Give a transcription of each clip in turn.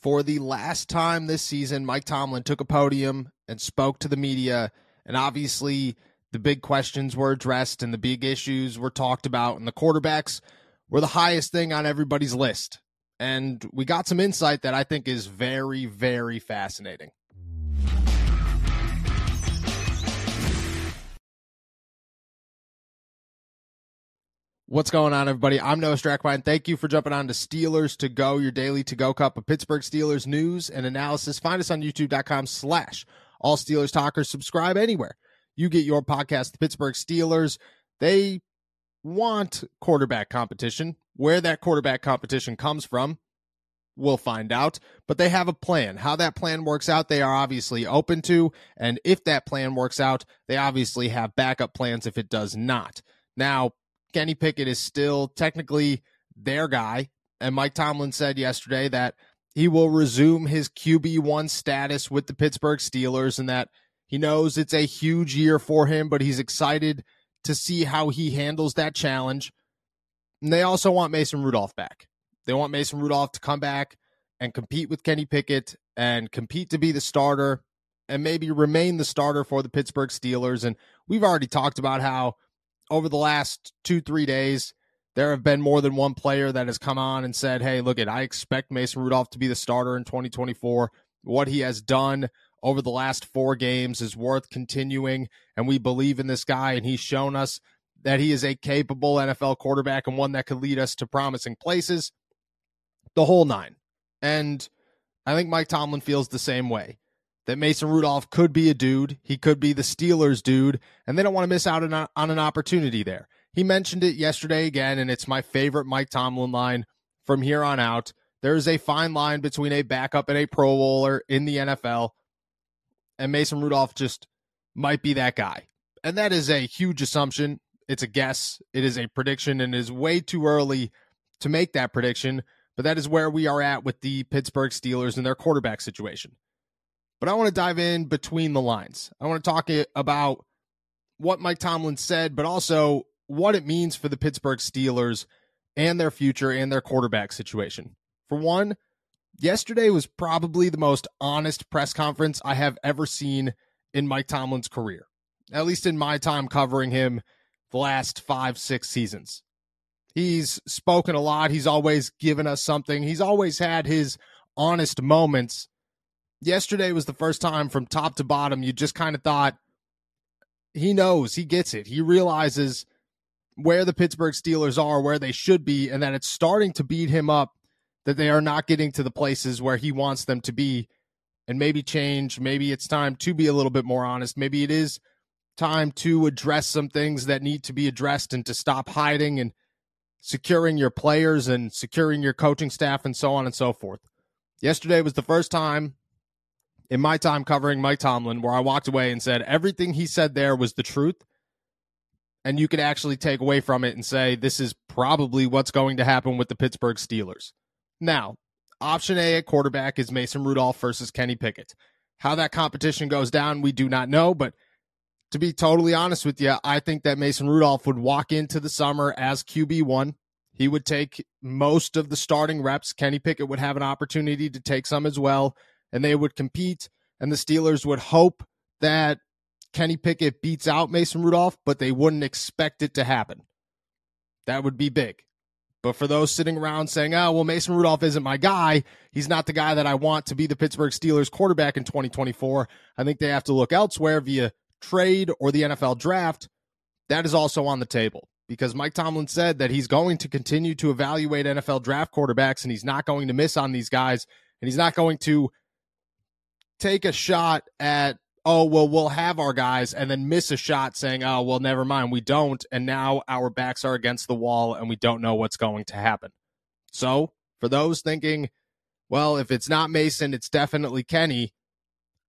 For the last time this season, Mike Tomlin took a podium and spoke to the media. And obviously, the big questions were addressed and the big issues were talked about. And the quarterbacks were the highest thing on everybody's list. And we got some insight that I think is very, very fascinating. What's going on, everybody? I'm Noah Strackbein. Thank you for jumping on to Steelers to Go, your daily to go cup of Pittsburgh Steelers news and analysis. Find us on youtube.com slash all Steelers talkers. Subscribe anywhere you get your podcast. The Pittsburgh Steelers, they want quarterback competition. Where that quarterback competition comes from, we'll find out. But they have a plan. How that plan works out, they are obviously open to. And if that plan works out, they obviously have backup plans if it does not. Now, Kenny Pickett is still technically their guy. And Mike Tomlin said yesterday that he will resume his QB1 status with the Pittsburgh Steelers and that he knows it's a huge year for him, but he's excited to see how he handles that challenge. And they also want Mason Rudolph back. They want Mason Rudolph to come back and compete with Kenny Pickett and compete to be the starter and maybe remain the starter for the Pittsburgh Steelers. And we've already talked about how over the last two, three days, there have been more than one player that has come on and said, Hey, look at I expect Mason Rudolph to be the starter in 2024. What he has done over the last four games is worth continuing. And we believe in this guy, and he's shown us that he is a capable NFL quarterback and one that could lead us to promising places. The whole nine. And I think Mike Tomlin feels the same way that Mason Rudolph could be a dude. He could be the Steelers dude, and they don't want to miss out on, on an opportunity there. He mentioned it yesterday again, and it's my favorite Mike Tomlin line from here on out. There is a fine line between a backup and a Pro Bowler in the NFL, and Mason Rudolph just might be that guy. And that is a huge assumption. It's a guess, it is a prediction, and it is way too early to make that prediction. But that is where we are at with the Pittsburgh Steelers and their quarterback situation. But I want to dive in between the lines. I want to talk about what Mike Tomlin said, but also what it means for the Pittsburgh Steelers and their future and their quarterback situation. For one, yesterday was probably the most honest press conference I have ever seen in Mike Tomlin's career, at least in my time covering him the last five, six seasons. He's spoken a lot. He's always given us something. He's always had his honest moments yesterday was the first time from top to bottom you just kind of thought he knows, he gets it. He realizes where the Pittsburgh Steelers are, where they should be, and that it's starting to beat him up that they are not getting to the places where he wants them to be and maybe change. Maybe it's time to be a little bit more honest. Maybe it is time to address some things that need to be addressed and to stop hiding and securing your players and securing your coaching staff and so on and so forth. Yesterday was the first time in my time covering Mike Tomlin where I walked away and said everything he said there was the truth. And you could actually take away from it and say, this is probably what's going to happen with the Pittsburgh Steelers. Now, option A at quarterback is Mason Rudolph versus Kenny Pickett. How that competition goes down, we do not know. But to be totally honest with you, I think that Mason Rudolph would walk into the summer as QB1. He would take most of the starting reps. Kenny Pickett would have an opportunity to take some as well and they would compete, and the Steelers would hope that Kenny Pickett beats out Mason Rudolph, but they wouldn't expect it to happen. That would be big. But for those sitting around saying, oh, well, Mason Rudolph isn't my guy, he's not the guy that I want to be the Pittsburgh Steelers quarterback in 2024, I think they have to look elsewhere via trade or the NFL draft. That is also on the table because Mike Tomlin said that he's going to continue to evaluate NFL draft quarterbacks and he's not going to miss on these guys and he's not going to take a shot at oh well we'll have our guys and then miss a shot saying oh well never mind we don't and now our backs are against the wall and we don't know what's going to happen so for those thinking well, if it's not Mason, it's definitely Kenny.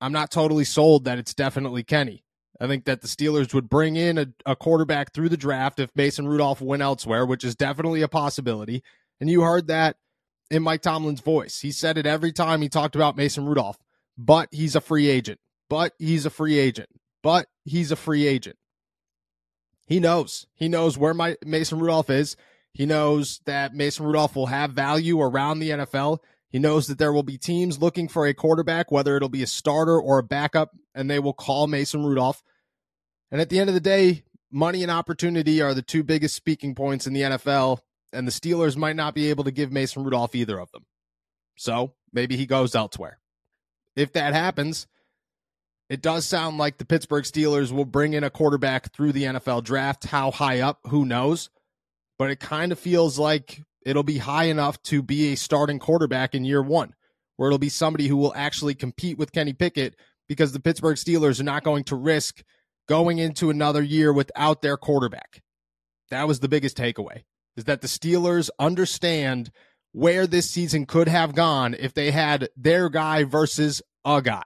I'm not totally sold that it's definitely Kenny. I think that the Steelers would bring in a, a, quarterback through the draft if Mason Rudolph went elsewhere, which is definitely a possibility. And you heard that in Mike Tomlin's voice. He said it every time he talked about Mason Rudolph, but he's a free agent, but he's a free agent, but he's a free agent. He knows. He knows where my Mason Rudolph is. He knows that Mason Rudolph will have value around the NFL. He knows that there will be teams looking for a quarterback, whether it'll be a starter or a backup, and they will call Mason Rudolph. And at the end of the day, money and opportunity are the two biggest speaking points in the NFL, and the Steelers might not be able to give Mason Rudolph either of them. So maybe he goes elsewhere. If that happens, it does sound like the Pittsburgh Steelers will bring in a quarterback through the NFL draft. How high up, who knows? But it kind of feels like it'll be high enough to be a starting quarterback in year one, where it'll be somebody who will actually compete with Kenny Pickett because the Pittsburgh Steelers are not going to risk going into another year without their quarterback. That was the biggest takeaway is that the Steelers understand where this season could have gone if they had their guy versus a guy.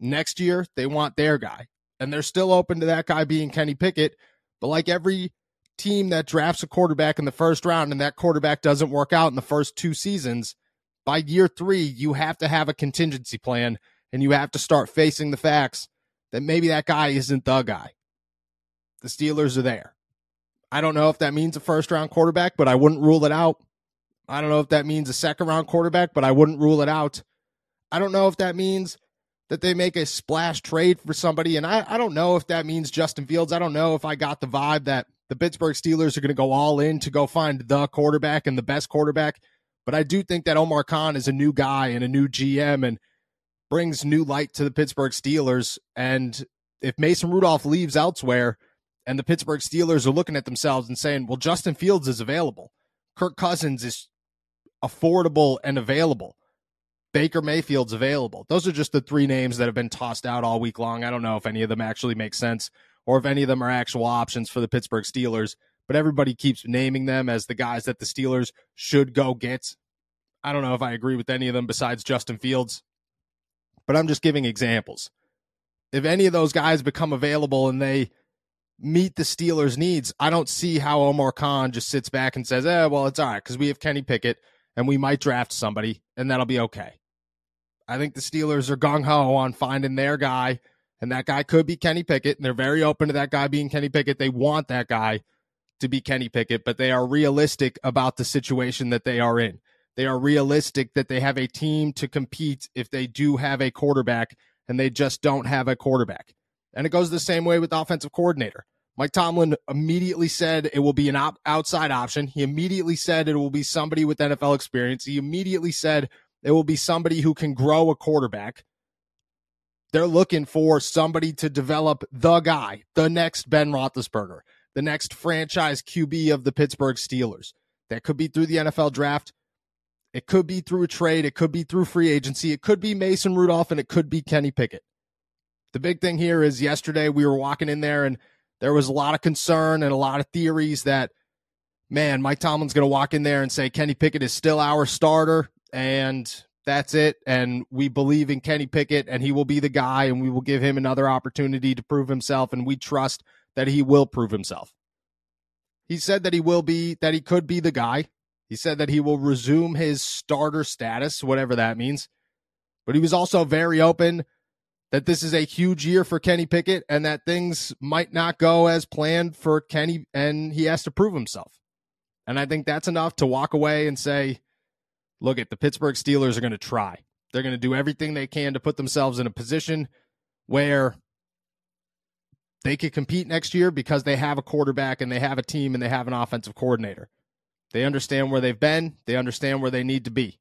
Next year, they want their guy. And they're still open to that guy being Kenny Pickett. But like every team that drafts a quarterback in the first round and that quarterback doesn't work out in the first two seasons, by year three, you have to have a contingency plan and you have to start facing the facts that maybe that guy isn't the guy. The Steelers are there. I don't know if that means a first round quarterback, but I wouldn't rule it out. I don't know if that means a second round quarterback, but I wouldn't rule it out. I don't know if that means that they make a splash trade for somebody. And I, I don't know if that means Justin Fields. I don't know if I got the vibe that the Pittsburgh Steelers are going to go all in to go find the quarterback and the best quarterback. But I do think that Omar Khan is a new guy and a new GM and brings new light to the Pittsburgh Steelers. And if Mason Rudolph leaves elsewhere and the Pittsburgh Steelers are looking at themselves and saying, well, Justin Fields is available, Kirk Cousins is affordable and available. Baker Mayfield's available. Those are just the three names that have been tossed out all week long. I don't know if any of them actually make sense or if any of them are actual options for the Pittsburgh Steelers. But everybody keeps naming them as the guys that the Steelers should go get. I don't know if I agree with any of them besides Justin Fields, but I'm just giving examples. If any of those guys become available and they meet the Steelers' needs, I don't see how Omar Khan just sits back and says, eh, well, it's all right because we have Kenny Pickett and we might draft somebody and that'll be okay. I think the Steelers are gung ho on finding their guy and that guy could be Kenny Pickett, and they're very open to that guy being Kenny Pickett. They want that guy to be Kenny Pickett, but they are realistic about the situation that they are in. They are realistic that they have a team to compete if they do have a quarterback, and they just don't have a quarterback. And it goes the same way with offensive coordinator. Mike Tomlin immediately said it will be an op- outside option. He immediately said it will be somebody with NFL experience. He immediately said it will be somebody who can grow a quarterback. They're looking for somebody to develop the guy, the next Ben Roethlisberger, the next franchise QB of the Pittsburgh Steelers. That could be through the NFL draft. It could be through a trade. It could be through free agency. It could be Mason Rudolph and it could be Kenny Pickett. The big thing here is yesterday we were walking in there and there was a lot of concern and a lot of theories that, man, Mike Tomlin's going to walk in there and say Kenny Pickett is still our starter. And that's it. And we believe in Kenny Pickett, and he will be the guy, and we will give him another opportunity to prove himself, and we trust that he will prove himself. He said that he will be, that he could be the guy. He said that he will resume his starter status, whatever that means. But he was also very open that this is a huge year for Kenny Pickett and that things might not go as planned for Kenny, and he has to prove himself. And I think that's enough to walk away and say, look at the Pittsburgh Steelers are going to try. They're going to do everything they can to put themselves in a position where they could compete next year because they have a quarterback and they have a team and they have an offensive coordinator. They understand where they've been, they understand where they need to be.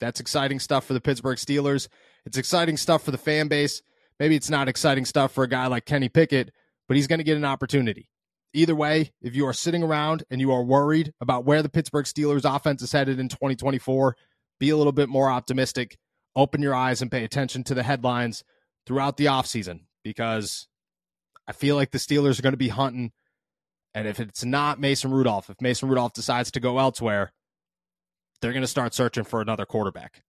That's exciting stuff for the Pittsburgh Steelers. It's exciting stuff for the fan base. Maybe it's not exciting stuff for a guy like Kenny Pickett, but he's going to get an opportunity. Either way, if you are sitting around and you are worried about where the Pittsburgh Steelers offense is headed in 2024, be a little bit more optimistic. Open your eyes and pay attention to the headlines throughout the offseason because I feel like the Steelers are going to be hunting. And if it's not Mason Rudolph, if Mason Rudolph decides to go elsewhere, they're going to start searching for another quarterback.